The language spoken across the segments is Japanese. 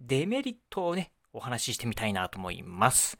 デメリットをね、お話ししてみたいなと思います。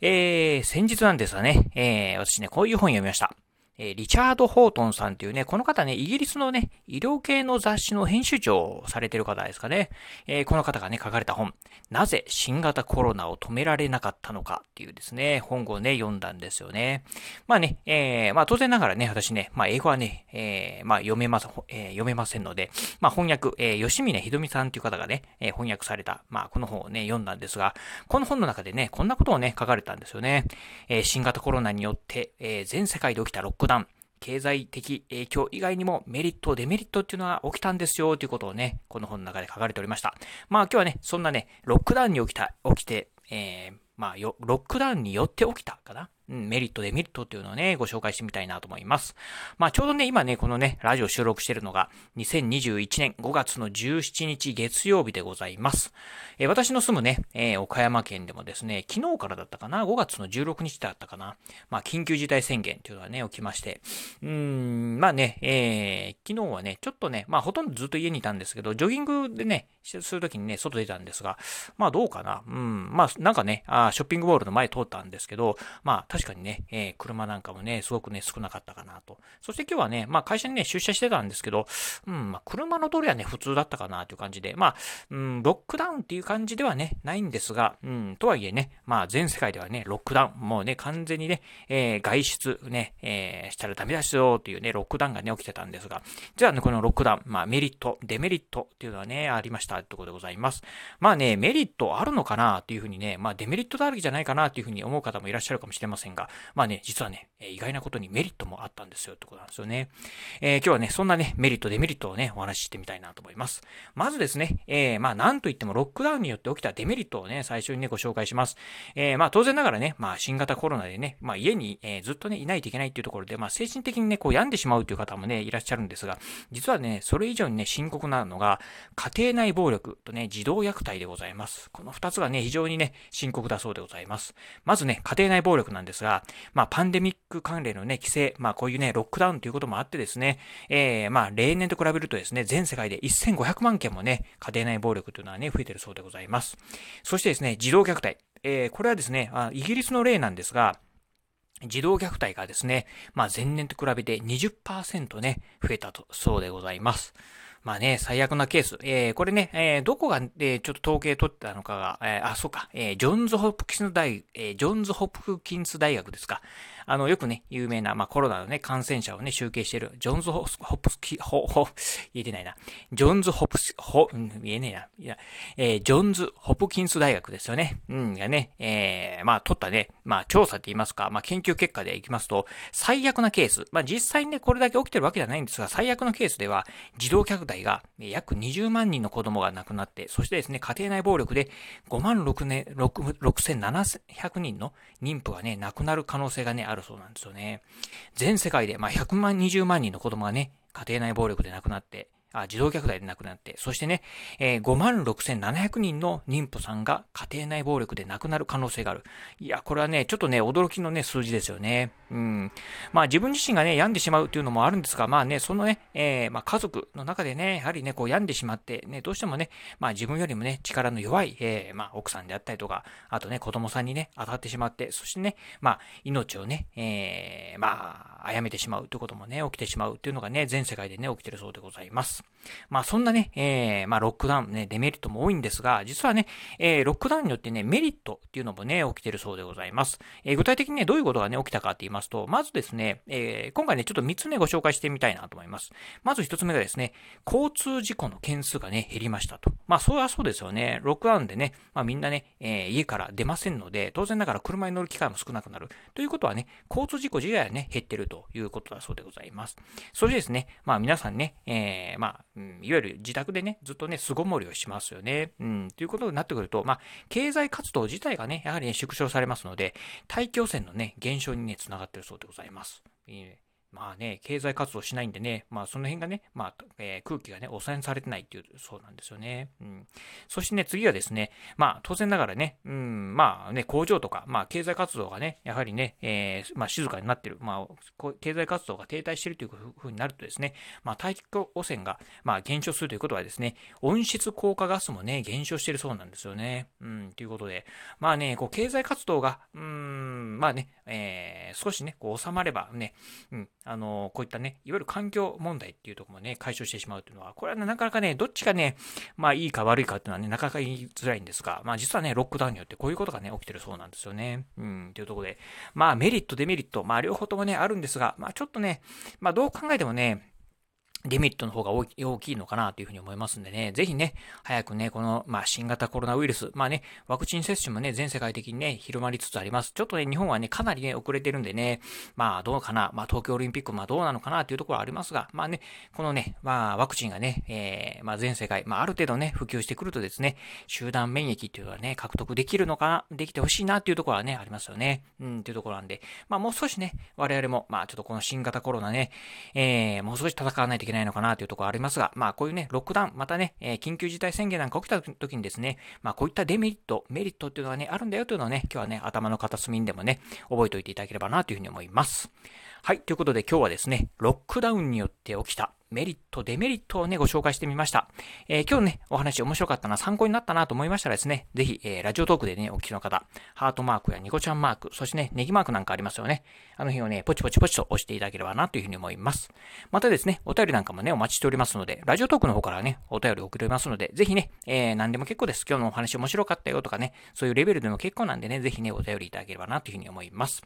えー、先日なんですがね、えー、私ね、こういう本読みました。え、リチャード・ホートンさんというね、この方ね、イギリスのね、医療系の雑誌の編集長をされてる方ですかね。えー、この方がね、書かれた本、なぜ新型コロナを止められなかったのかっていうですね、本をね、読んだんですよね。まあね、えー、まあ当然ながらね、私ね、まあ英語はね、えー、まあ読めます、えー、読めませんので、まあ翻訳、えー、吉峰ひどみさんという方がね、えー、翻訳された、まあこの本をね、読んだんですが、この本の中でね、こんなことをね、書かれたんですよね。えー、新型コロナによって、えー、全世界で起きたロックダウン、経済的影響以外にもメリット、デメリットっていうのは起きたんですよということをね、この本の中で書かれておりました。まあ今日はね、そんなね、ロックダウンに起きた、起きて、えー、まあよ、ロックダウンによって起きたかなうん、メリット、デメリットっていうのをね、ご紹介してみたいなと思います。まあ、ちょうどね、今ね、このね、ラジオ収録してるのが、2021年5月の17日月曜日でございます。えー、私の住むね、えー、岡山県でもですね、昨日からだったかな、5月の16日だったかな、まあ、緊急事態宣言っていうのがね、起きまして、うーん、まあね、えー、昨日はね、ちょっとね、まあ、ほとんどずっと家にいたんですけど、ジョギングでね、するときにね、外出たんですが、まあ、どうかな、うん、まあ、なんかね、あショッピングモールの前通ったんですけど、まあ、確かにね、えー、車なんかもね、すごくね、少なかったかなと。そして今日はね、まあ会社にね、出社してたんですけど、うん、まあ車の通りはね、普通だったかなという感じで、まあ、うん、ロックダウンっていう感じではね、ないんですが、うん、とはいえね、まあ全世界ではね、ロックダウン、もうね、完全にね、えー、外出ね、えー、したらダメだしよっていうね、ロックダウンがね、起きてたんですが、じゃあね、このロックダウン、まあメリット、デメリットっていうのはね、ありましたってことでございます。まあね、メリットあるのかなっていうふうにね、まあデメリットだらけじゃないかなっていうふうに思う方もいらっしゃるかもしれませんせんが、まあね、実はね、意外なことにメリットもあったんですよってことなんですよね。えー、今日はね、そんなね、メリット、デメリットをね、お話ししてみたいなと思います。まずですね、えー、まあ、なんといってもロックダウンによって起きたデメリットをね、最初にね、ご紹介します。えー、まあ、当然ながらね、まあ、新型コロナでね、まあ、家に、え、ずっとね、いないといけないっていうところで、まあ、精神的にね、こう、病んでしまうという方もね、いらっしゃるんですが、実はね、それ以上にね、深刻なのが、家庭内暴力とね、児童虐待でございます。この二つがね、非常にね、深刻だそうでございます。まずね、家庭内暴力なんですですが、まあ、パンデミック関連のね、規制、まあ、こういうね、ロックダウンということもあってですね、えー、まあ、例年と比べるとですね、全世界で1500万件もね、家庭内暴力というのはね、増えてるそうでございます。そしてですね、児童虐待。えー、これはですね、あイギリスの例なんですが、児童虐待がですね、まあ前年と比べて20%ね、増えたと、そうでございます。まあね、最悪なケース。えー、これね、えー、どこが、えー、ちょっと統計取ってたのかが、えー、あ、そうか、えー、ジョンズ・ホプキンス大、えー、ジョンズ・ホプキンス大学ですか。あの、よくね、有名な、まあ、コロナのね、感染者をね、集計してる、ジョンズホス、ホプスキ、ホ、ホ、言えてないな。ジョンズホプス、ホ、うん、言えねえな。いや、えー、ジョンズ・ホプキンス大学ですよね。うん、がね、えー、まあ、取ったね、まあ、調査って言いますか、まあ、研究結果でいきますと、最悪なケース、まあ、実際にね、これだけ起きてるわけじゃないんですが、最悪のケースでは、児童虐待が、約20万人の子供が亡くなって、そしてですね、家庭内暴力で5万6年、6700人の妊婦がね、亡くなる可能性がね、あるそうなんですよね。全世界で、まあ、100万、20万人の子供がね、家庭内暴力で亡くなって、あ、児童虐待で亡くなって、そしてね、えー、56,700人の妊婦さんが家庭内暴力で亡くなる可能性がある。いや、これはね、ちょっとね、驚きのね、数字ですよね。うん。まあ自分自身がね、病んでしまうっていうのもあるんですが、まあね、そのね、えー、まあ家族の中でね、やはりね、こう病んでしまって、ね、どうしてもね、まあ自分よりもね、力の弱い、えー、まあ奥さんであったりとか、あとね、子供さんにね、当たってしまって、そしてね、まあ命をね、えー、まあ、殺めてしまうということもね、起きてしまうっていうのがね、全世界でね、起きてるそうでございます。まあそんなね、えー、まあロックダウンね、デメリットも多いんですが、実はね、えー、ロックダウンによってね、メリットっていうのもね、起きてるそうでございます。えー、具体的にね、どういうことがね、起きたかって言いますと、まずですね、えー、今回ね、ちょっと3つね、ご紹介してみたいなと思います。まず1つ目がですね、交通事故の件数がね、減りましたと。まあそうはそうですよね。ロックダウンでね、まあみんなね、えー、家から出ませんので、当然ながら車に乗る機会も少なくなる。ということはね、交通事故自体はね、減ってるということだそうでございます。それでですね、まあ皆さんね、えー、ままあ、うん、いわゆる自宅でね、ずっとね、巣ごもりをしますよね。うん、ということになってくると、まあ、経済活動自体がね、やはり、ね、縮小されますので、大気汚染のね、減少にね、つながっているそうでございます。えーまあね、経済活動しないんでね、まあその辺がね、まあ、えー、空気がね、汚染されてないっていう、そうなんですよね。うん。そしてね、次はですね、まあ当然ながらね、うん、まあね、工場とか、まあ経済活動がね、やはりね、えー、まあ静かになってる、まあ、経済活動が停滞してるというふうになるとですね、まあ大気汚染が、まあ減少するということはですね、温室効果ガスもね、減少してるそうなんですよね。うん、ということで、まあね、こう経済活動が、うん、まあね、えー、少しね、こう収まればね、うん、あの、こういったね、いわゆる環境問題っていうとこもね、解消してしまうというのは、これは、なかなかね、どっちがね、まあいいか悪いかっていうのはね、なかなか言いづらいんですが、まあ実はね、ロックダウンによってこういうことがね、起きてるそうなんですよね。うん、というところで、まあメリット、デメリット、まあ両方ともね、あるんですが、まあちょっとね、まあどう考えてもね、デメリットの方が大きいのかなというふうに思いますんでね、ぜひね、早くね、この、まあ、新型コロナウイルス、まあね、ワクチン接種もね、全世界的にね、広まりつつあります。ちょっとね、日本はね、かなりね、遅れてるんでね、まあ、どうかな、まあ、東京オリンピック、まあ、どうなのかなというところはありますが、まあね、このね、まあ、ワクチンがね、えー、まあ、全世界、まあ、ある程度ね、普及してくるとですね、集団免疫っていうのはね、獲得できるのかな、できてほしいなっていうところはね、ありますよね。うん、っていうところなんで、まあ、もう少しね、我々も、まあ、ちょっとこの新型コロナね、えー、もう少し戦わないといけないないのかなというところありますが、まあこういうね、ロックダウン、またね、えー、緊急事態宣言なんか起きた時にですね、まあこういったデメリット、メリットっていうのがね、あるんだよというのはね、今日はね、頭の片隅にでもね、覚えておいていただければなというふうに思います。はい、ということで今日はですね、ロックダウンによって起きたメリット、デメリットをね、ご紹介してみました。えー、今日ね、お話面白かったな、参考になったなと思いましたらですね、ぜひ、えー、ラジオトークでね、お聞きの方、ハートマークやニコちゃんマーク、そしてね、ネギマークなんかありますよね。あの辺をね、ポチポチポチと押していただければなというふうに思います。またですね、お便りなんかもね、お待ちしておりますので、ラジオトークの方からね、お便り送れますので、ぜひね、えー、何でも結構です。今日のお話面白かったよとかね、そういうレベルでも結構なんでね、ぜひね、お便りいただければなというふうに思います。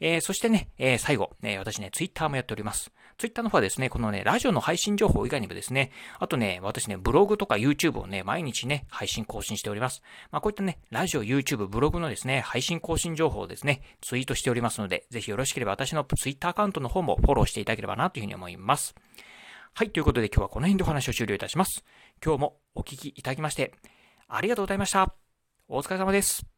えー、そしてね、えー、最後、えー、私ね、ツイッターもやっております。ツイッターの方はですね、このね、ラジオのの配信情報以外にもですね、あとね、私ね、ブログとか YouTube をね、毎日ね、配信更新しております。まあ、こういったね、ラジオ、YouTube、ブログのですね、配信更新情報をですね、ツイートしておりますので、ぜひよろしければ私の Twitter アカウントの方もフォローしていただければなというふうに思います。はい、ということで今日はこの辺でお話を終了いたします。今日もお聴きいただきまして、ありがとうございました。お疲れ様です。